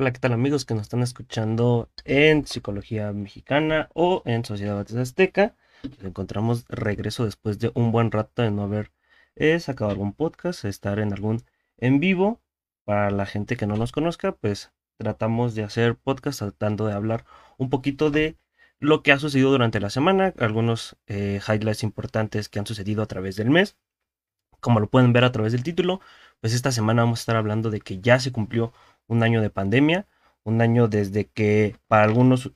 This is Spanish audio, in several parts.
Hola, ¿qué tal amigos que nos están escuchando en Psicología Mexicana o en Sociedad Batista Azteca? Nos encontramos regreso después de un buen rato de no haber eh, sacado algún podcast, estar en algún en vivo. Para la gente que no nos conozca, pues tratamos de hacer podcast tratando de hablar un poquito de lo que ha sucedido durante la semana, algunos eh, highlights importantes que han sucedido a través del mes. Como lo pueden ver a través del título, pues esta semana vamos a estar hablando de que ya se cumplió un año de pandemia, un año desde que para algunas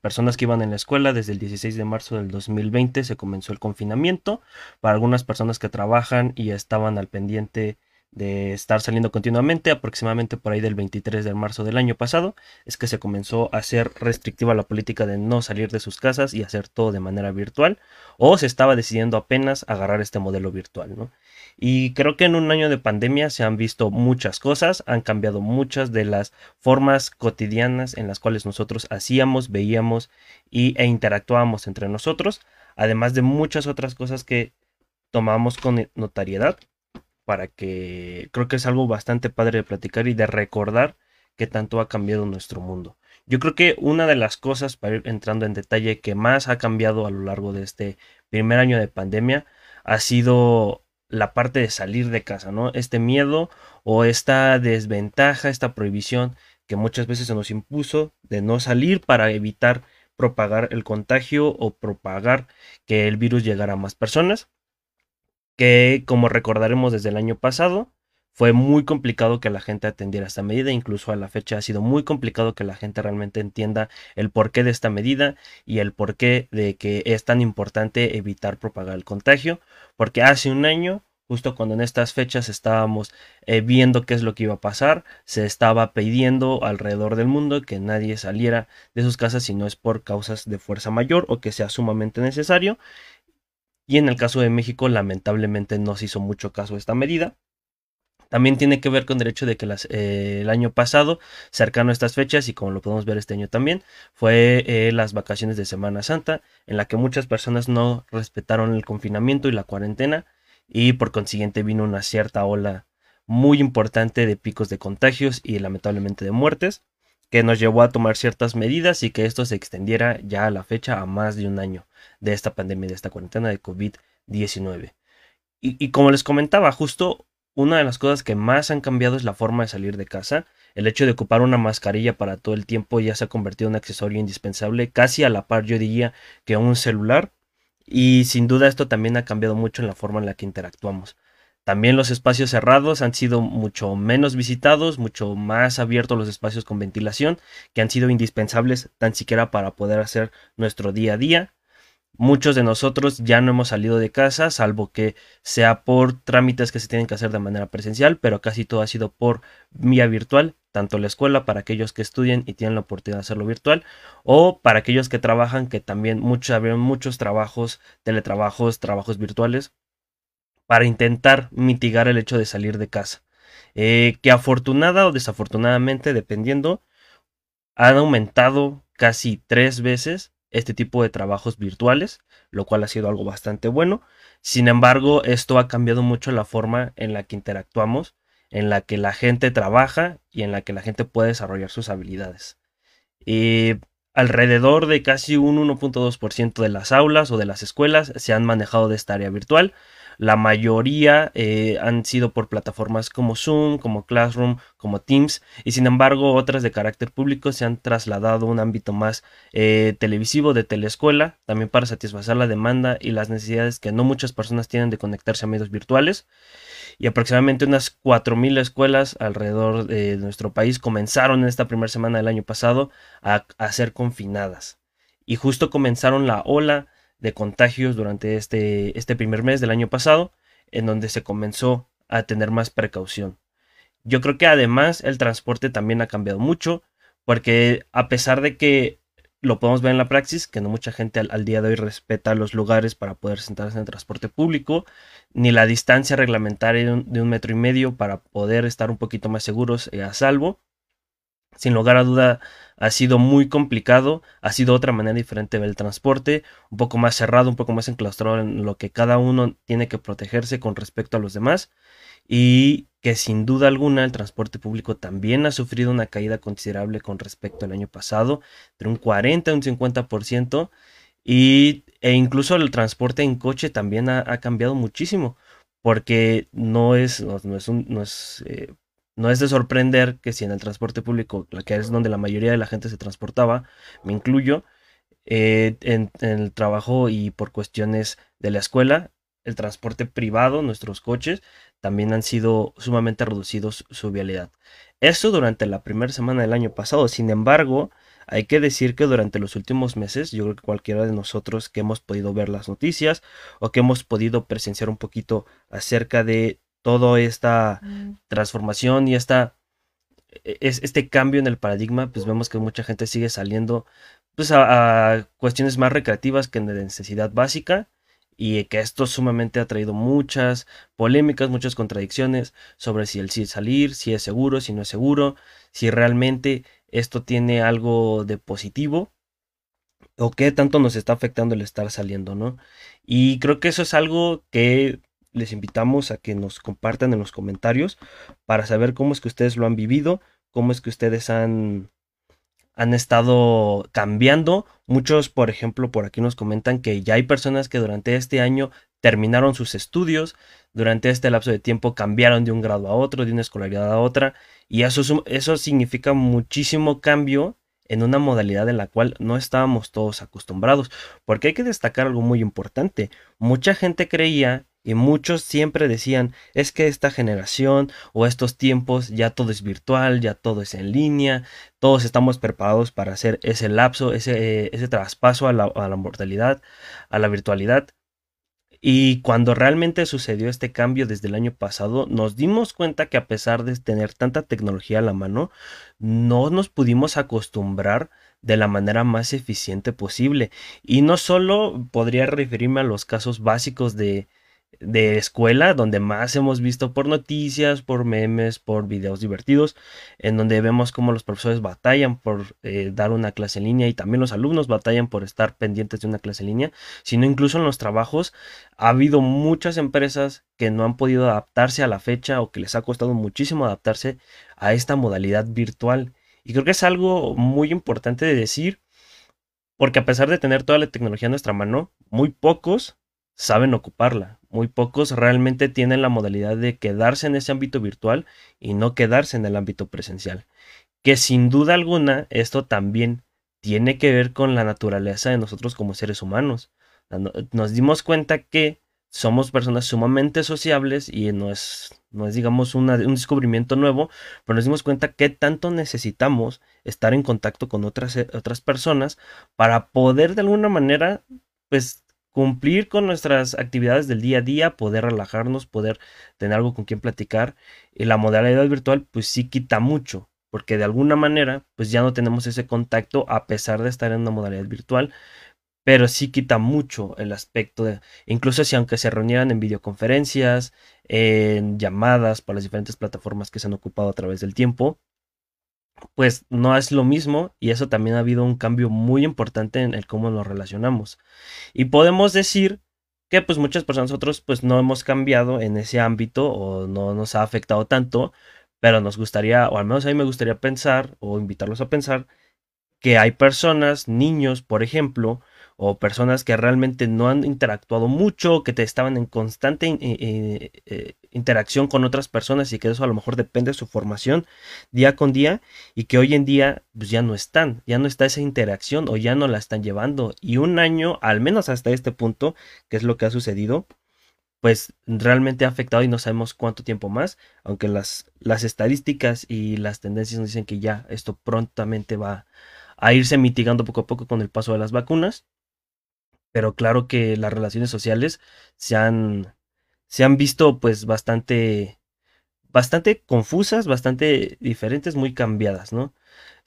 personas que iban en la escuela, desde el 16 de marzo del 2020 se comenzó el confinamiento, para algunas personas que trabajan y estaban al pendiente de estar saliendo continuamente, aproximadamente por ahí del 23 de marzo del año pasado, es que se comenzó a hacer restrictiva la política de no salir de sus casas y hacer todo de manera virtual, o se estaba decidiendo apenas agarrar este modelo virtual, ¿no? Y creo que en un año de pandemia se han visto muchas cosas, han cambiado muchas de las formas cotidianas en las cuales nosotros hacíamos, veíamos y, e interactuábamos entre nosotros, además de muchas otras cosas que tomamos con notariedad para que creo que es algo bastante padre de platicar y de recordar que tanto ha cambiado nuestro mundo. Yo creo que una de las cosas, para ir entrando en detalle, que más ha cambiado a lo largo de este primer año de pandemia ha sido la parte de salir de casa, ¿no? Este miedo o esta desventaja, esta prohibición que muchas veces se nos impuso de no salir para evitar propagar el contagio o propagar que el virus llegara a más personas que como recordaremos desde el año pasado, fue muy complicado que la gente atendiera esta medida, incluso a la fecha ha sido muy complicado que la gente realmente entienda el porqué de esta medida y el porqué de que es tan importante evitar propagar el contagio, porque hace un año, justo cuando en estas fechas estábamos eh, viendo qué es lo que iba a pasar, se estaba pidiendo alrededor del mundo que nadie saliera de sus casas si no es por causas de fuerza mayor o que sea sumamente necesario. Y en el caso de México, lamentablemente no se hizo mucho caso a esta medida. También tiene que ver con el hecho de que eh, el año pasado, cercano a estas fechas, y como lo podemos ver este año también, fue eh, las vacaciones de Semana Santa, en la que muchas personas no respetaron el confinamiento y la cuarentena, y por consiguiente vino una cierta ola muy importante de picos de contagios y lamentablemente de muertes, que nos llevó a tomar ciertas medidas y que esto se extendiera ya a la fecha a más de un año de esta pandemia, de esta cuarentena de COVID-19. Y, como les comentaba, justo una de las cosas que más han cambiado es la forma de salir de casa. El hecho de ocupar una mascarilla para todo el tiempo ya se ha convertido en un accesorio indispensable, casi a la par yo diría que un celular. Y sin duda esto también ha cambiado mucho en la forma en la que interactuamos. También los espacios cerrados han sido mucho menos visitados, mucho más abiertos los espacios con ventilación, que han sido indispensables tan siquiera para poder hacer nuestro día a día. Muchos de nosotros ya no hemos salido de casa, salvo que sea por trámites que se tienen que hacer de manera presencial, pero casi todo ha sido por vía virtual, tanto la escuela para aquellos que estudian y tienen la oportunidad de hacerlo virtual, o para aquellos que trabajan, que también muchos, muchos trabajos, teletrabajos, trabajos virtuales, para intentar mitigar el hecho de salir de casa. Eh, que afortunada o desafortunadamente, dependiendo, han aumentado casi tres veces este tipo de trabajos virtuales, lo cual ha sido algo bastante bueno. Sin embargo, esto ha cambiado mucho la forma en la que interactuamos, en la que la gente trabaja y en la que la gente puede desarrollar sus habilidades. Y alrededor de casi un 1.2% de las aulas o de las escuelas se han manejado de esta área virtual, la mayoría eh, han sido por plataformas como Zoom, como Classroom, como Teams, y sin embargo otras de carácter público se han trasladado a un ámbito más eh, televisivo de teleescuela, también para satisfacer la demanda y las necesidades que no muchas personas tienen de conectarse a medios virtuales. Y aproximadamente unas 4.000 escuelas alrededor de nuestro país comenzaron en esta primera semana del año pasado a, a ser confinadas. Y justo comenzaron la ola de contagios durante este, este primer mes del año pasado, en donde se comenzó a tener más precaución. Yo creo que además el transporte también ha cambiado mucho, porque a pesar de que lo podemos ver en la praxis, que no mucha gente al, día de hoy respeta los lugares para poder sentarse en el transporte público, ni la distancia reglamentaria de un, metro y medio para poder estar un poquito más seguros y a salvo. Sin lugar a duda, ha sido muy complicado, ha sido otra manera diferente de ver el transporte, un poco más cerrado, un poco más enclaustrado en lo que cada uno tiene que protegerse con respecto a los demás y que sin duda alguna el transporte público también ha sufrido una caída considerable con respecto al año pasado, de un 40 a un 50%, y, e incluso el transporte en coche también ha, cambiado muchísimo, porque no es, no, es, no es eh, no es de sorprender que si en el transporte público, que es donde la mayoría de la gente se transportaba, me incluyo, eh, en, el trabajo y por cuestiones de la escuela, el transporte privado, nuestros coches, también han sido sumamente reducidos su vialidad. Eso durante la primera semana del año pasado. Sin embargo, hay que decir que durante los últimos meses, yo creo que cualquiera de nosotros que hemos podido ver las noticias o que hemos podido presenciar un poquito acerca de toda esta mm. transformación y esta, e, es, este cambio en el paradigma, pues vemos que mucha gente sigue saliendo pues a, cuestiones más recreativas que de necesidad básica y que esto sumamente ha traído muchas polémicas, muchas contradicciones sobre si el sí salir, si es seguro, si no es seguro, si realmente esto tiene algo de positivo o qué tanto nos está afectando el estar saliendo, ¿no? Y creo que eso es algo que les invitamos a que nos compartan en los comentarios para saber cómo es que ustedes lo han vivido, cómo es que ustedes han, han estado cambiando. Muchos, por ejemplo, por aquí nos comentan que ya hay personas que durante este año terminaron sus estudios, durante este lapso de tiempo cambiaron de un grado a otro, de una escolaridad a otra, y eso, eso significa muchísimo cambio en una modalidad en la cual no estábamos todos acostumbrados, porque hay que destacar algo muy importante. Mucha gente creía y muchos siempre decían, es que esta generación o estos tiempos ya todo es virtual, ya todo es en línea, todos estamos preparados para hacer ese lapso, ese, ese traspaso a la, a la mortalidad, a la virtualidad. Y cuando realmente sucedió este cambio desde el año pasado, nos dimos cuenta que a pesar de tener tanta tecnología a la mano, no nos pudimos acostumbrar de la manera más eficiente posible. Y no solo podría referirme a los casos básicos de, de escuela donde más hemos visto por noticias, por memes, por videos divertidos, en donde vemos cómo los profesores batallan por eh, dar una clase en línea y también los alumnos batallan por estar pendientes de una clase en línea, sino incluso en los trabajos ha habido muchas empresas que no han podido adaptarse a la fecha o que les ha costado muchísimo adaptarse a esta modalidad virtual. Y creo que es algo muy importante de decir, porque a pesar de tener toda la tecnología a nuestra mano, muy pocos saben ocuparla. Muy pocos realmente tienen la modalidad de quedarse en ese ámbito virtual y no quedarse en el ámbito presencial. Que sin duda alguna esto también tiene que ver con la naturaleza de nosotros como seres humanos. Nos dimos cuenta que somos personas sumamente sociables y no es, no es digamos, un descubrimiento nuevo, pero nos dimos cuenta que tanto necesitamos estar en contacto con otras, otras personas para poder de alguna manera, pues, cumplir con nuestras actividades del día a día, poder relajarnos, poder tener algo con quien platicar. Y la modalidad virtual, pues sí quita mucho, porque de alguna manera, pues ya no tenemos ese contacto a pesar de estar en una modalidad virtual pero sí quita mucho el aspecto de, incluso si aunque se reunieran en videoconferencias, en llamadas por las diferentes plataformas que se han ocupado a través del tiempo, pues no es lo mismo y eso también ha habido un cambio muy importante en el cómo nos relacionamos. Y podemos decir que pues muchas personas nosotros pues no hemos cambiado en ese ámbito o no nos ha afectado tanto, pero nos gustaría, o al menos a mí me gustaría pensar o invitarlos a pensar que hay personas, niños, por ejemplo, o personas que realmente no han interactuado mucho, que te estaban en constante eh, eh, eh, interacción con otras personas y que eso a lo mejor depende de su formación día con día y que hoy en día pues ya no están, ya no está esa interacción o ya no la están llevando. Y un año, al menos hasta este punto, que es lo que ha sucedido, pues realmente ha afectado y no sabemos cuánto tiempo más, aunque las, las estadísticas y las tendencias nos dicen que ya esto prontamente va a irse mitigando poco a poco con el paso de las vacunas. Pero claro que las relaciones sociales se han, se han visto pues bastante, bastante confusas, bastante diferentes, muy cambiadas, ¿no?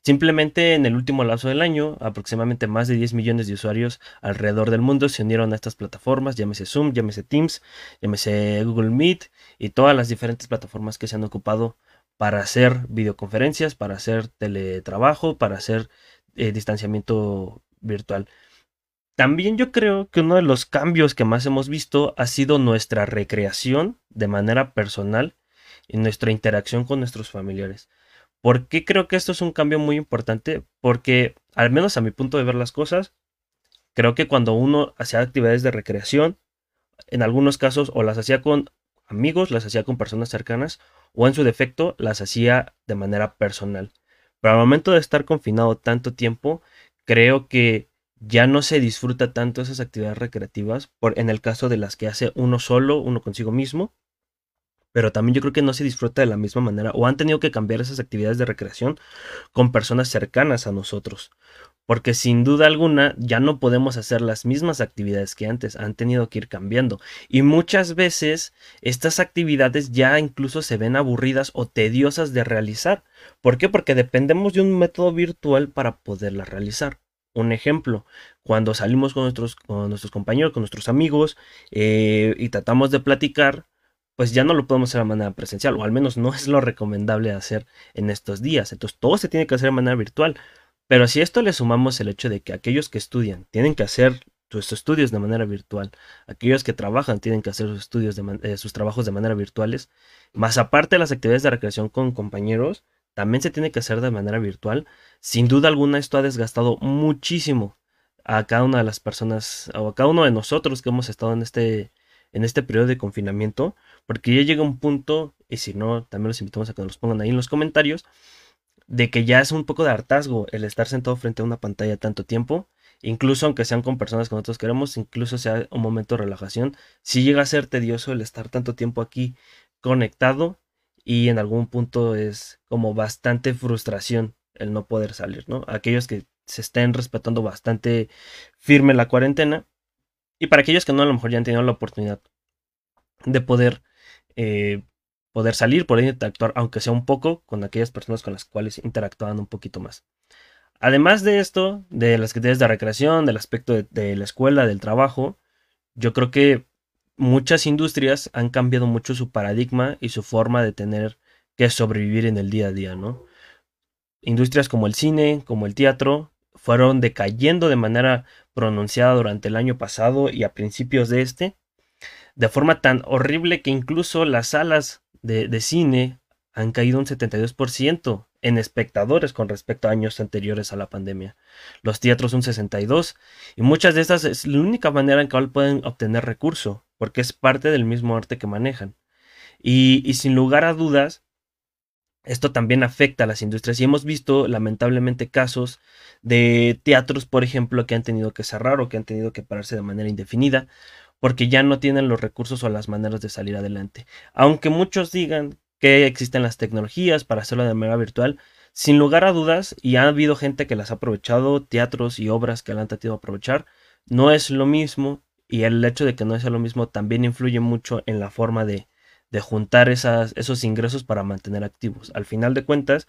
Simplemente en el último lapso del año, aproximadamente más de 10 millones de usuarios alrededor del mundo se unieron a estas plataformas, llámese Zoom, llámese Teams, llámese Google Meet y todas las diferentes plataformas que se han ocupado para hacer videoconferencias, para hacer teletrabajo, para hacer eh, distanciamiento virtual. También yo creo que uno de los cambios que más hemos visto ha sido nuestra recreación de manera personal y nuestra interacción con nuestros familiares. ¿Por qué creo que esto es un cambio muy importante? Porque, al menos a mi punto de ver las cosas, creo que cuando uno hacía actividades de recreación, en algunos casos o las hacía con amigos, las hacía con personas cercanas, o en su defecto las hacía de manera personal. Pero al momento de estar confinado tanto tiempo, creo que ya no se disfruta tanto esas actividades recreativas, por, en el caso de las que hace uno solo, uno consigo mismo, pero también yo creo que no se disfruta de la misma manera o han tenido que cambiar esas actividades de recreación con personas cercanas a nosotros, porque sin duda alguna ya no podemos hacer las mismas actividades que antes, han tenido que ir cambiando y muchas veces estas actividades ya incluso se ven aburridas o tediosas de realizar. ¿Por qué? Porque dependemos de un método virtual para poderlas realizar. Un ejemplo, cuando salimos con nuestros, con nuestros compañeros, con nuestros amigos eh, y tratamos de platicar, pues ya no lo podemos hacer de manera presencial, o al menos no es lo recomendable hacer en estos días. Entonces todo se tiene que hacer de manera virtual. Pero si esto le sumamos el hecho de que aquellos que estudian tienen que hacer sus estudios de manera virtual, aquellos que trabajan tienen que hacer sus estudios de eh, sus trabajos de manera virtuales, más aparte de las actividades de recreación con compañeros, también se tiene que hacer de manera virtual. Sin duda alguna esto ha desgastado muchísimo a cada una de las personas o a cada uno de nosotros que hemos estado en este en este periodo de confinamiento, porque ya llega un punto, y si no, también los invitamos a que nos pongan ahí en los comentarios, de que ya es un poco de hartazgo el estar sentado frente a una pantalla tanto tiempo, incluso aunque sean con personas que nosotros queremos, incluso sea un momento de relajación, si llega a ser tedioso el estar tanto tiempo aquí conectado y en algún punto es como bastante frustración el no poder salir, ¿no? Aquellos que se estén respetando bastante firme la cuarentena y para aquellos que no a lo mejor ya han tenido la oportunidad de poder eh, poder salir, poder interactuar, aunque sea un poco, con aquellas personas con las cuales interactuaban un poquito más. Además de esto, de las actividades de recreación, del aspecto de la escuela, del trabajo, yo creo que muchas industrias han cambiado mucho su paradigma y su forma de tener que sobrevivir en el día a día, ¿no? Industrias como el cine, como el teatro, fueron decayendo de manera pronunciada durante el año pasado y a principios de este, de forma tan horrible que incluso las salas de, cine han caído un 72% en espectadores con respecto a años anteriores a la pandemia. Los teatros un 62 y muchas de estas es la única manera en que pueden obtener recurso, porque es parte del mismo arte que manejan. Y, y sin lugar a dudas, esto también afecta a las industrias y hemos visto lamentablemente casos de teatros, por ejemplo, que han tenido que cerrar o que han tenido que pararse de manera indefinida porque ya no tienen los recursos o las maneras de salir adelante. Aunque muchos digan que existen las tecnologías para hacerlo de manera virtual, sin lugar a dudas, y ha habido gente que las ha aprovechado, teatros y obras que la han tratado de aprovechar, no es lo mismo y el hecho de que no sea lo mismo también influye mucho en la forma de, juntar esos ingresos para mantener activos. Al final de cuentas,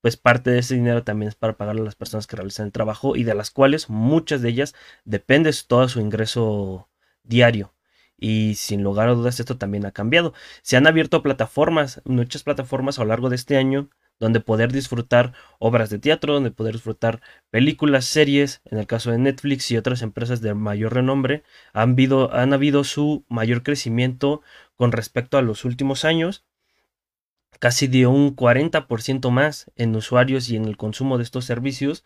pues parte de ese dinero también es para pagar a las personas que realizan el trabajo y de las cuales muchas de ellas depende todo su ingreso diario. Y sin lugar a dudas esto también ha cambiado. Se han abierto plataformas, muchas plataformas a lo largo de este año, donde poder disfrutar obras de teatro, donde poder disfrutar películas, series, en el caso de Netflix y otras empresas de mayor renombre, han habido, han habido su mayor crecimiento con respecto a los últimos años casi dio un 40% más en usuarios y en el consumo de estos servicios,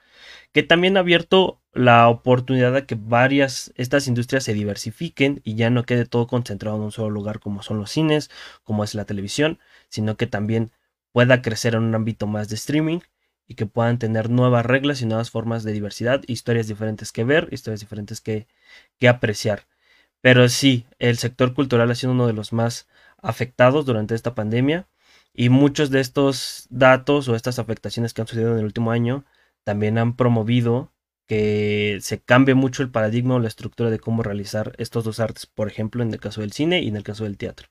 que también ha abierto la oportunidad de que varias estas industrias se diversifiquen y ya no quede todo concentrado en un solo lugar como son los cines, como es la televisión, sino que también pueda crecer en un ámbito más de streaming y que puedan tener nuevas reglas y nuevas formas de diversidad, historias diferentes que ver, historias diferentes que apreciar. Pero sí, el sector cultural ha sido uno de los más afectados durante esta pandemia y muchos de estos datos o estas afectaciones que han sucedido en el último año también han promovido que se cambie mucho el paradigma o la estructura de cómo realizar estos dos artes, por ejemplo, en el caso del cine y en el caso del teatro.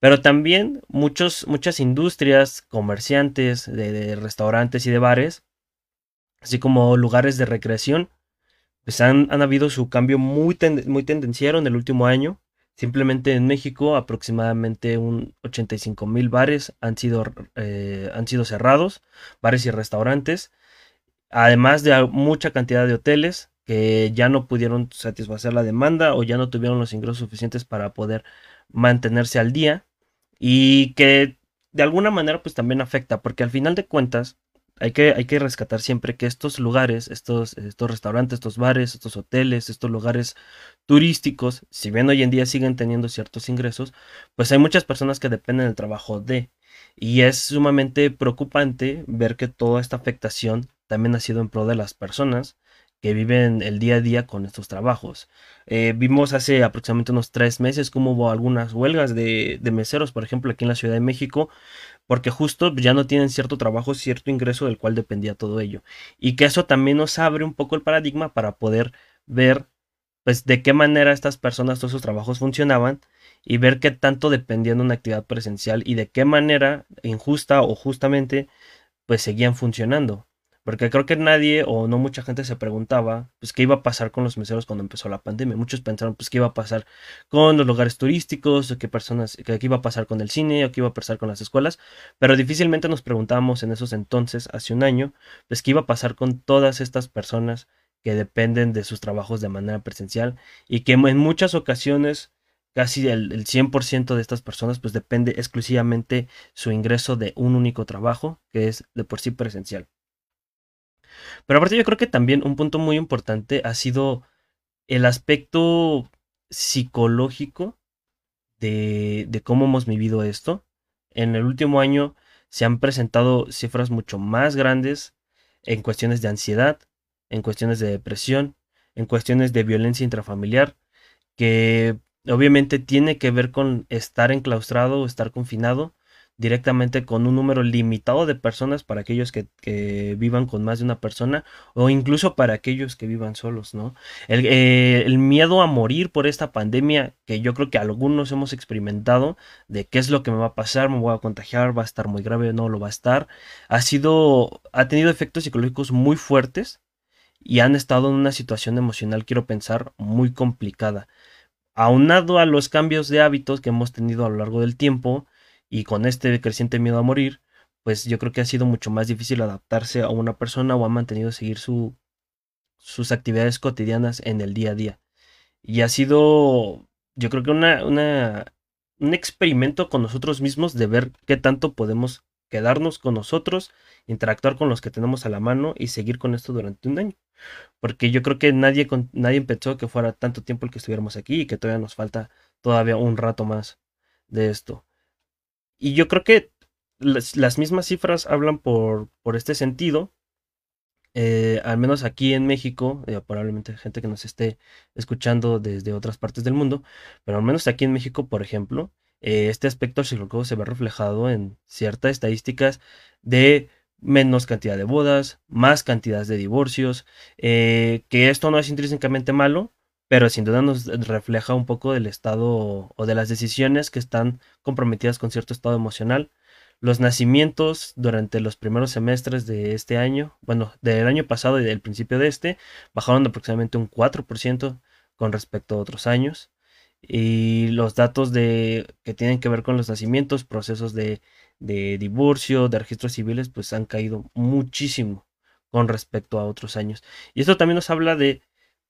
Pero también muchos, muchas industrias, comerciantes de, restaurantes y de bares, así como lugares de recreación, pues han, han habido su cambio muy, muy tendenciero en el último año Simplemente en México aproximadamente un 85 mil bares han sido, eh, han sido cerrados, bares y restaurantes, además de mucha cantidad de hoteles que ya no pudieron satisfacer la demanda o ya no tuvieron los ingresos suficientes para poder mantenerse al día y que de alguna manera pues también afecta porque al final de cuentas hay que, hay que rescatar siempre que estos lugares, estos, estos restaurantes, estos bares, estos hoteles, estos lugares turísticos, si bien hoy en día siguen teniendo ciertos ingresos, pues hay muchas personas que dependen del trabajo de. Y es sumamente preocupante ver que toda esta afectación también ha sido en pro de las personas que viven el día a día con estos trabajos. Eh, vimos hace aproximadamente unos tres meses cómo hubo algunas huelgas de, de, meseros, por ejemplo, aquí en la Ciudad de México, porque justo ya no tienen cierto trabajo, cierto ingreso del cual dependía todo ello. Y que eso también nos abre un poco el paradigma para poder ver pues de qué manera estas personas, todos sus trabajos funcionaban y ver qué tanto dependían de una actividad presencial y de qué manera injusta o justamente pues seguían funcionando. Porque creo que nadie o no mucha gente se preguntaba, pues, qué iba a pasar con los meseros cuando empezó la pandemia. Muchos pensaron, pues, qué iba a pasar con los lugares turísticos, o qué personas, qué iba a pasar con el cine, o qué iba a pasar con las escuelas. Pero difícilmente nos preguntábamos en esos entonces, hace un año, pues, qué iba a pasar con todas estas personas que dependen de sus trabajos de manera presencial y que en muchas ocasiones casi el, el 100% de estas personas pues depende exclusivamente su ingreso de un único trabajo que es de por sí presencial. Pero aparte yo creo que también un punto muy importante ha sido el aspecto psicológico de, cómo hemos vivido esto. En el último año se han presentado cifras mucho más grandes en cuestiones de ansiedad, en cuestiones de depresión, en cuestiones de violencia intrafamiliar, que obviamente tiene que ver con estar enclaustrado o estar confinado directamente con un número limitado de personas para aquellos que, vivan con más de una persona o incluso para aquellos que vivan solos, ¿no? El, eh, el, miedo a morir por esta pandemia que yo creo que algunos hemos experimentado de qué es lo que me va a pasar, me voy a contagiar, va a estar muy grave, no lo va a estar, ha sido, ha tenido efectos psicológicos muy fuertes y han estado en una situación emocional, quiero pensar, muy complicada. Aunado a los cambios de hábitos que hemos tenido a lo largo del tiempo, y con este creciente miedo a morir, pues yo creo que ha sido mucho más difícil adaptarse a una persona o ha mantenido seguir su, sus actividades cotidianas en el día a día. Y ha sido, yo creo que una, una, un experimento con nosotros mismos de ver qué tanto podemos quedarnos con nosotros, interactuar con los que tenemos a la mano y seguir con esto durante un año. Porque yo creo que nadie, nadie pensó que fuera tanto tiempo el que estuviéramos aquí y que todavía nos falta todavía un rato más de esto. Y yo creo que las, mismas cifras hablan por, por este sentido. Eh, al menos aquí en México, eh, probablemente gente que nos esté escuchando desde otras partes del mundo, pero al menos aquí en México, por ejemplo, eh, este aspecto psicológico se ve reflejado en ciertas estadísticas de menos cantidad de bodas, más cantidad de divorcios, que esto no es intrínsecamente malo, pero sin duda nos refleja un poco del estado o de las decisiones que están comprometidas con cierto estado emocional. Los nacimientos durante los primeros semestres de este año, bueno, del año pasado y del principio de este, bajaron de aproximadamente un 4% con respecto a otros años. Y los datos de, que tienen que ver con los nacimientos, procesos de, de divorcio, de registros civiles, pues han caído muchísimo con respecto a otros años. Y esto también nos habla de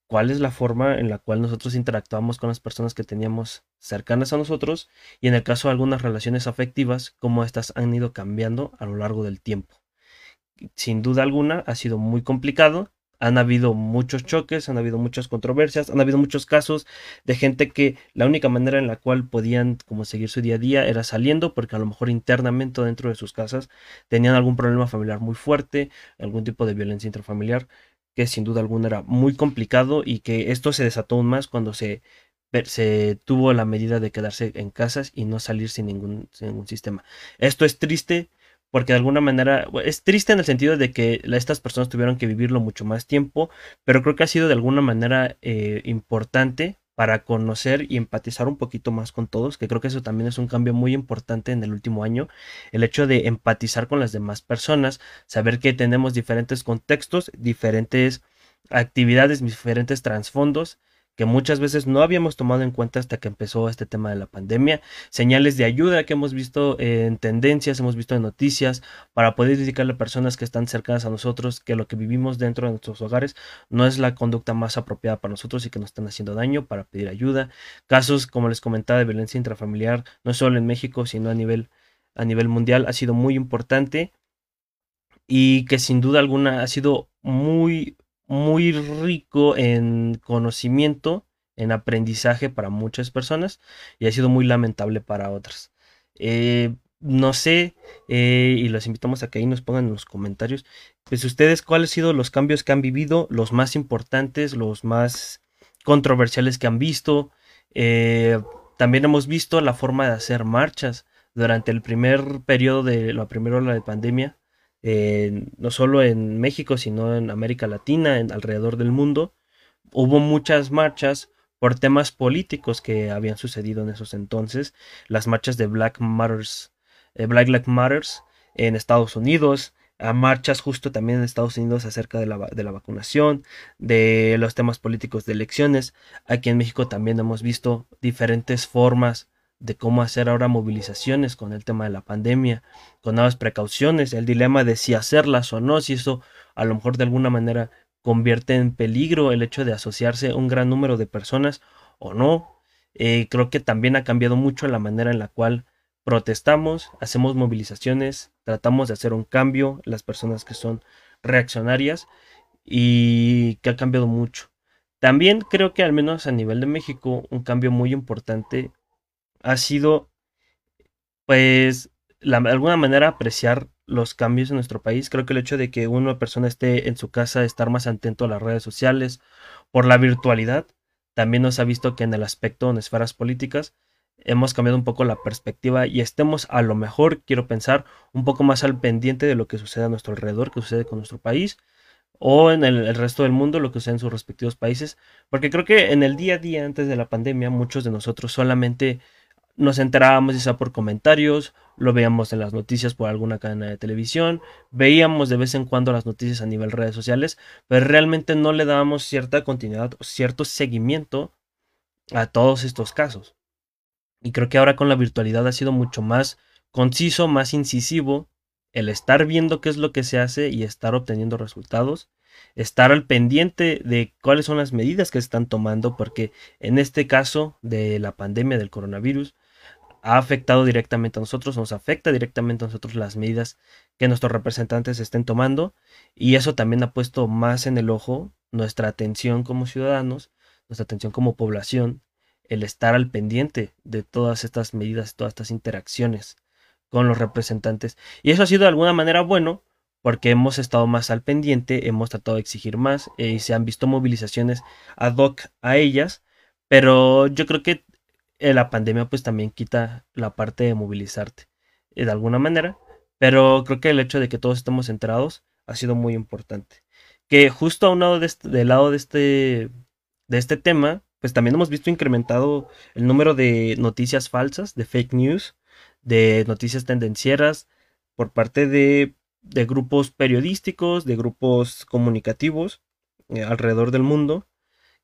cuál es la forma en la cual nosotros interactuamos con las personas que teníamos cercanas a nosotros y en el caso de algunas relaciones afectivas, cómo estas han ido cambiando a lo largo del tiempo. Sin duda alguna ha sido muy complicado, han habido muchos choques, han habido muchas controversias, han habido muchos casos de gente que la única manera en la cual podían como seguir su día a día era saliendo porque a lo mejor internamente dentro de sus casas tenían algún problema familiar muy fuerte, algún tipo de violencia intrafamiliar que sin duda alguna era muy complicado y que esto se desató aún más cuando se, se tuvo la medida de quedarse en casas y no salir sin ningún, ningún sistema. Esto es triste porque de alguna manera es triste en el sentido de que estas personas tuvieron que vivirlo mucho más tiempo, pero creo que ha sido de alguna manera eh, importante para conocer y empatizar un poquito más con todos, que creo que eso también es un cambio muy importante en el último año, el hecho de empatizar con las demás personas, saber que tenemos diferentes contextos, diferentes actividades, diferentes trasfondos que muchas veces no habíamos tomado en cuenta hasta que empezó este tema de la pandemia, señales de ayuda que hemos visto en tendencias, hemos visto en noticias, para poder dedicarle a personas que están cercanas a nosotros, que lo que vivimos dentro de nuestros hogares no es la conducta más apropiada para nosotros y que nos están haciendo daño, para pedir ayuda. Casos, como les comentaba, de violencia intrafamiliar, no solo en México, sino a nivel, a nivel mundial, ha sido muy importante y que sin duda alguna ha sido muy muy rico en conocimiento, en aprendizaje para muchas personas y ha sido muy lamentable para otras. Eh, no sé, eh, y los invitamos a que ahí nos pongan en los comentarios, pues ustedes cuáles han sido los cambios que han vivido, los más importantes, los más controversiales que han visto. Eh, también hemos visto la forma de hacer marchas durante el primer periodo de la primera ola de pandemia no solo en México, sino en América Latina, en alrededor del mundo. Hubo muchas marchas por temas políticos que habían sucedido en esos entonces. Las marchas de Black Matters, eh, Black Lives Matters en Estados Unidos, a marchas justo también en Estados Unidos acerca de la, de la, vacunación, de los temas políticos de elecciones. Aquí en México también hemos visto diferentes formas de cómo hacer ahora movilizaciones con el tema de la pandemia, con nuevas precauciones, el dilema de si hacerlas o no, si eso a lo mejor de alguna manera convierte en peligro el hecho de asociarse un gran número de personas o no. Eh, creo que también ha cambiado mucho la manera en la cual protestamos, hacemos movilizaciones, tratamos de hacer un cambio, las personas que son reaccionarias y que ha cambiado mucho. También creo que al menos a nivel de México un cambio muy importante ha sido, pues, de alguna manera apreciar los cambios en nuestro país. Creo que el hecho de que una persona esté en su casa, estar más atento a las redes sociales, por la virtualidad, también nos ha visto que en el aspecto en esferas políticas hemos cambiado un poco la perspectiva y estemos a lo mejor, quiero pensar, un poco más al pendiente de lo que sucede a nuestro alrededor, que sucede con nuestro país o en el, el, resto del mundo, lo que sucede en sus respectivos países, porque creo que en el día a día antes de la pandemia muchos de nosotros solamente nos enterábamos ya por comentarios, lo veíamos en las noticias por alguna cadena de televisión, veíamos de vez en cuando las noticias a nivel redes sociales, pero realmente no le dábamos cierta continuidad o cierto seguimiento a todos estos casos. Y creo que ahora con la virtualidad ha sido mucho más conciso, más incisivo el estar viendo qué es lo que se hace y estar obteniendo resultados, estar al pendiente de cuáles son las medidas que se están tomando, porque en este caso de la pandemia del coronavirus, ha afectado directamente a nosotros, nos afecta directamente a nosotros las medidas que nuestros representantes estén tomando y eso también ha puesto más en el ojo nuestra atención como ciudadanos, nuestra atención como población, el estar al pendiente de todas estas medidas, todas estas interacciones con los representantes. Y eso ha sido de alguna manera bueno porque hemos estado más al pendiente, hemos tratado de exigir más eh, y se han visto movilizaciones ad hoc a ellas, pero yo creo que la pandemia pues también quita la parte de movilizarte eh, de alguna manera, pero creo que el hecho de que todos estemos enterados ha sido muy importante. Que justo a un lado de este, del lado de este, de este tema, pues también hemos visto incrementado el número de noticias falsas, de fake news, de noticias tendencieras por parte de, de grupos periodísticos, de grupos comunicativos eh, alrededor del mundo,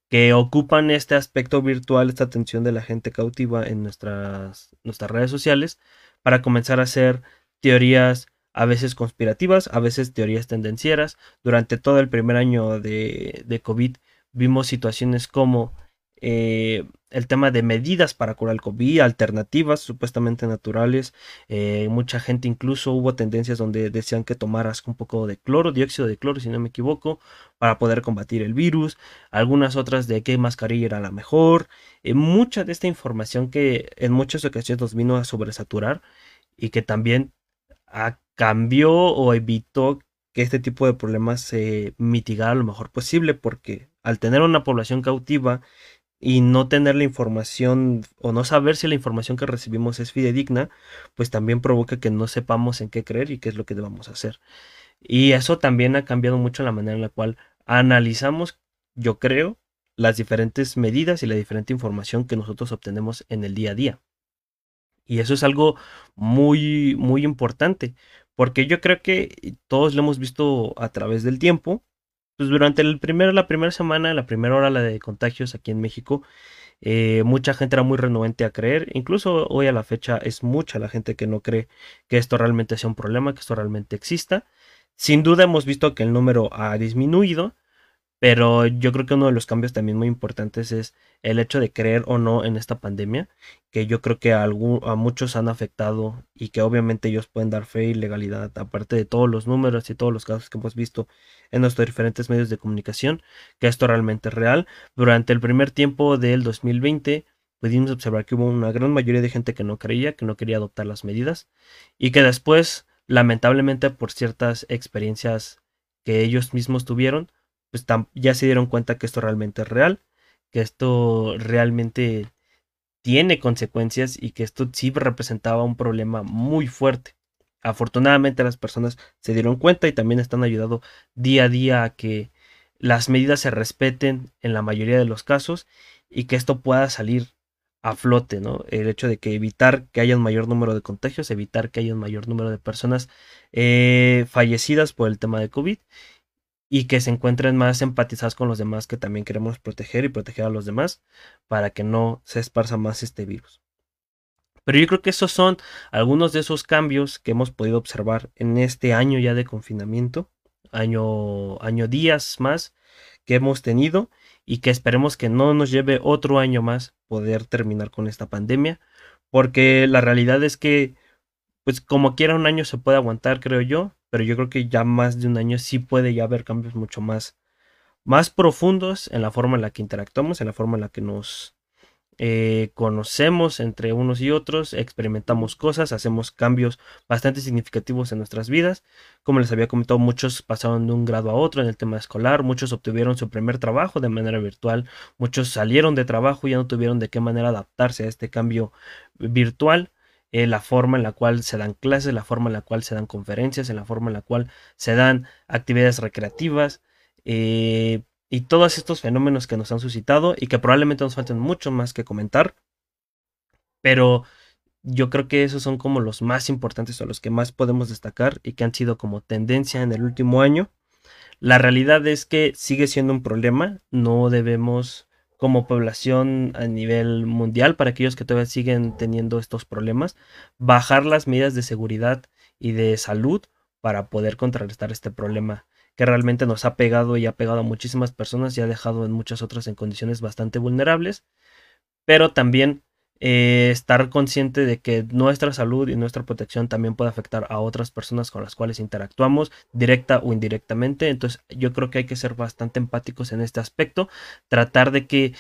que ocupan este aspecto virtual, esta atención de la gente cautiva en nuestras, nuestras redes sociales, para comenzar a hacer teorías a veces conspirativas, a veces teorías tendencieras. Durante todo el primer año de, de COVID vimos situaciones como eh, el tema de medidas para curar el COVID, alternativas supuestamente naturales. Eh, mucha gente incluso hubo tendencias donde decían que tomaras un poco de cloro, dióxido de cloro, si no me equivoco, para poder combatir el virus. Algunas otras de qué mascarilla era la mejor. Eh, mucha de esta información que en muchas ocasiones nos vino a sobresaturar y que también cambió o evitó que este tipo de problemas se mitigara lo mejor posible porque al tener una población cautiva y no tener la información o no saber si la información que recibimos es fidedigna, pues también provoca que no sepamos en qué creer y qué es lo que debamos hacer. Y eso también ha cambiado mucho la manera en la cual analizamos, yo creo, las diferentes medidas y la diferente información que nosotros obtenemos en el día a día. Y eso es algo muy, muy importante, porque yo creo que todos lo hemos visto a través del tiempo, pues durante la primera semana, la primera hora la de contagios aquí en México, eh, mucha gente era muy renuente a creer. Incluso hoy a la fecha es mucha la gente que no cree que esto realmente sea un problema, que esto realmente exista. Sin duda hemos visto que el número ha disminuido, pero yo creo que uno de los cambios también muy importantes es el hecho de creer o no en esta pandemia, que yo creo que a muchos han afectado y que obviamente ellos pueden dar fe y legalidad, aparte de todos los números y todos los casos que hemos visto en nuestros diferentes medios de comunicación, que esto realmente es real. Durante el primer tiempo del 2020 pudimos observar que hubo una gran mayoría de gente que no creía, que no quería adoptar las medidas y que después, lamentablemente por ciertas experiencias que ellos mismos tuvieron, pues ya se dieron cuenta que esto realmente es real, que esto realmente tiene consecuencias y que esto sí representaba un problema muy fuerte. Afortunadamente las personas se dieron cuenta y también están ayudando día a día a que las medidas se respeten en la mayoría de los casos y que esto pueda salir a flote, ¿no? El hecho de que evitar que haya un mayor número de contagios, evitar que haya un mayor número de personas eh, fallecidas por el tema de COVID y que se encuentren más empatizados con los demás que también queremos proteger y proteger a los demás para que no se esparza más este virus. Pero yo creo que esos son algunos de esos cambios que hemos podido observar en este año ya de confinamiento, año, año días más que hemos tenido y que esperemos que no nos lleve otro año más poder terminar con esta pandemia, porque la realidad es que pues como quiera un año se puede aguantar, creo yo, pero yo creo que ya más de un año sí puede ya haber cambios mucho más, más profundos en la forma en la que interactuamos, en la forma en la que nos eh, conocemos entre unos y otros, experimentamos cosas, hacemos cambios bastante significativos en nuestras vidas. Como les había comentado, muchos pasaron de un grado a otro en el tema escolar, muchos obtuvieron su primer trabajo de manera virtual, muchos salieron de trabajo y ya no tuvieron de qué manera adaptarse a este cambio virtual. Eh, la forma en la cual se dan clases, la forma en la cual se dan conferencias, en la forma en la cual se dan actividades recreativas eh, y todos estos fenómenos que nos han suscitado y que probablemente nos falten mucho más que comentar, pero yo creo que esos son como los más importantes o los que más podemos destacar y que han sido como tendencia en el último año. La realidad es que sigue siendo un problema, no debemos como población a nivel mundial, para aquellos que todavía siguen teniendo estos problemas, bajar las medidas de seguridad y de salud para poder contrarrestar este problema que realmente nos ha pegado y ha pegado a muchísimas personas y ha dejado en muchas otras en condiciones bastante vulnerables, pero también eh, estar consciente de que nuestra salud y nuestra protección también puede afectar a otras personas con las cuales interactuamos, directa o indirectamente. Entonces yo creo que hay que ser bastante empáticos en este aspecto, tratar de que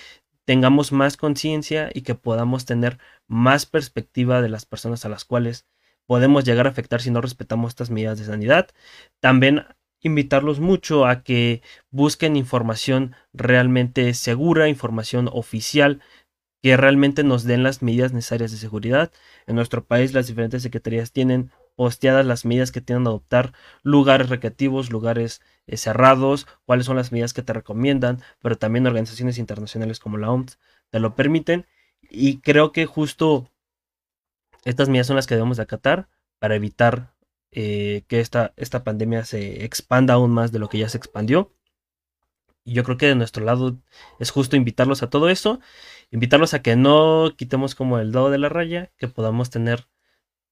tengamos más conciencia y que podamos tener más perspectiva de las personas a las cuales podemos llegar a afectar si no respetamos estas medidas de sanidad. También invitarlos mucho a que busquen información realmente segura, información oficial que realmente nos den las medidas necesarias de seguridad. En nuestro país las diferentes secretarías tienen posteadas las medidas que tienen que adoptar, lugares recreativos, lugares eh, cerrados, cuáles son las medidas que te recomiendan, pero también organizaciones internacionales como la OMS te lo permiten. Y creo que justo estas medidas son las que debemos de acatar para evitar eh, que esta, esta pandemia se expanda aún más de lo que ya se expandió. Y yo creo que de nuestro lado es justo invitarlos a todo eso, invitarlos a que no quitemos como el dado de la raya, que podamos tener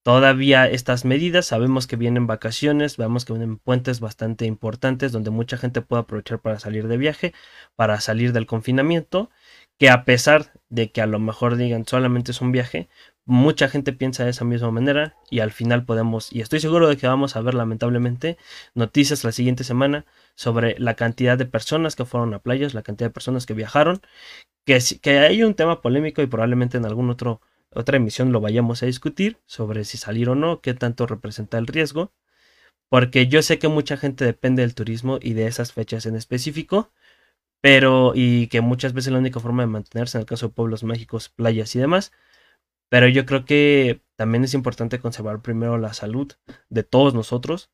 todavía estas medidas. Sabemos que vienen vacaciones, vemos que vienen puentes bastante importantes donde mucha gente puede aprovechar para salir de viaje, para salir del confinamiento, que a pesar de que a lo mejor digan solamente es un viaje, mucha gente piensa de esa misma manera y al final podemos, y estoy seguro de que vamos a ver lamentablemente noticias la siguiente semana sobre la cantidad de personas que fueron a playas, la cantidad de personas que viajaron, que, que hay un tema polémico y probablemente en algún otro otra emisión lo vayamos a discutir sobre si salir o no, qué tanto representa el riesgo, porque yo sé que mucha gente depende del turismo y de esas fechas en específico, pero y que muchas veces la única forma de mantenerse en el caso de pueblos mágicos, playas y demás, pero yo creo que también es importante conservar primero la salud de todos nosotros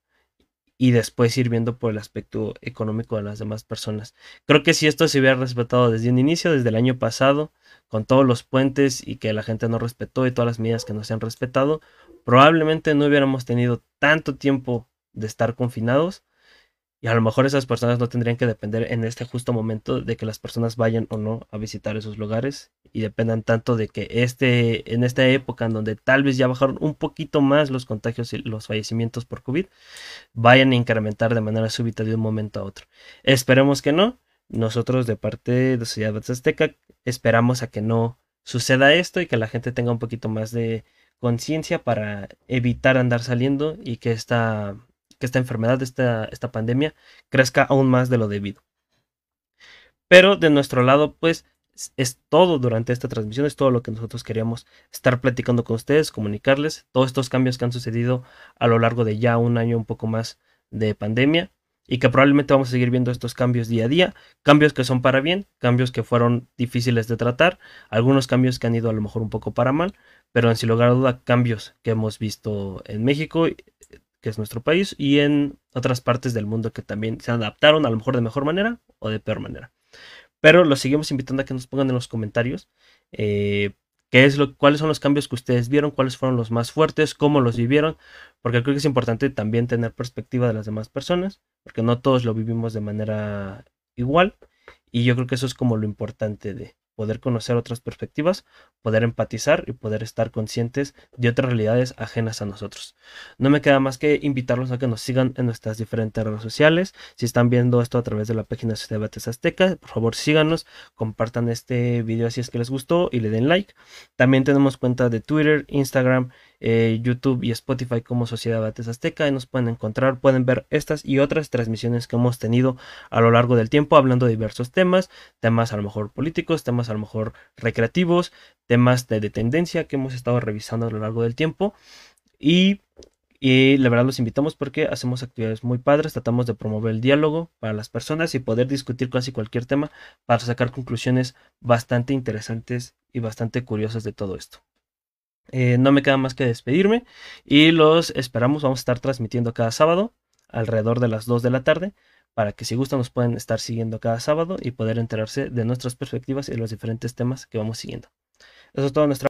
y después ir viendo por el aspecto económico de las demás personas. Creo que si esto se hubiera respetado desde un inicio, desde el año pasado, con todos los puentes y que la gente no respetó y todas las medidas que no se han respetado, probablemente no hubiéramos tenido tanto tiempo de estar confinados y a lo mejor esas personas no tendrían que depender en este justo momento de que las personas vayan o no a visitar esos lugares y dependan tanto de que este en esta época en donde tal vez ya bajaron un poquito más los contagios y los fallecimientos por COVID vayan a incrementar de manera súbita de un momento a otro. Esperemos que no. Nosotros de parte de Sociedad Azteca esperamos a que no suceda esto y que la gente tenga un poquito más de conciencia para evitar andar saliendo y que esta que esta enfermedad, esta, esta pandemia, crezca aún más de lo debido. Pero de nuestro lado, pues es todo durante esta transmisión, es todo lo que nosotros queríamos estar platicando con ustedes, comunicarles todos estos cambios que han sucedido a lo largo de ya un año un poco más de pandemia y que probablemente vamos a seguir viendo estos cambios día a día, cambios que son para bien, cambios que fueron difíciles de tratar, algunos cambios que han ido a lo mejor un poco para mal, pero en sin lugar a duda cambios que hemos visto en México es nuestro país, y en otras partes del mundo que también se adaptaron a lo mejor de mejor manera o de peor manera. Pero los seguimos invitando a que nos pongan en los comentarios eh, qué es lo, cuáles son los cambios que ustedes vieron, cuáles fueron los más fuertes, cómo los vivieron, porque creo que es importante también tener perspectiva de las demás personas, porque no todos lo vivimos de manera igual, y yo creo que eso es como lo importante de, poder conocer otras perspectivas, poder empatizar y poder estar conscientes de otras realidades ajenas a nosotros. No me queda más que invitarlos a que nos sigan en nuestras diferentes redes sociales. Si están viendo esto a través de la página de Debates Azteca, por favor síganos, compartan este video si es que les gustó y le den like. También tenemos cuenta de Twitter, Instagram, eh, YouTube y Spotify como Sociedad Bates Azteca. nos pueden encontrar, pueden ver estas y otras transmisiones que hemos tenido a lo largo del tiempo hablando de diversos temas, temas a lo mejor políticos, temas a lo mejor recreativos, temas de, de tendencia que hemos estado revisando a lo largo del tiempo. Y y la verdad los invitamos porque hacemos actividades muy padres, tratamos de promover el diálogo para las personas y poder discutir casi cualquier tema para sacar conclusiones bastante interesantes y bastante curiosas de todo esto. Eh, no me queda más que despedirme y los esperamos. Vamos a estar transmitiendo cada sábado alrededor de las 2 de la tarde para que si gustan nos pueden estar siguiendo cada sábado y poder enterarse de nuestras perspectivas y los diferentes temas que vamos siguiendo. Eso es todo nuestra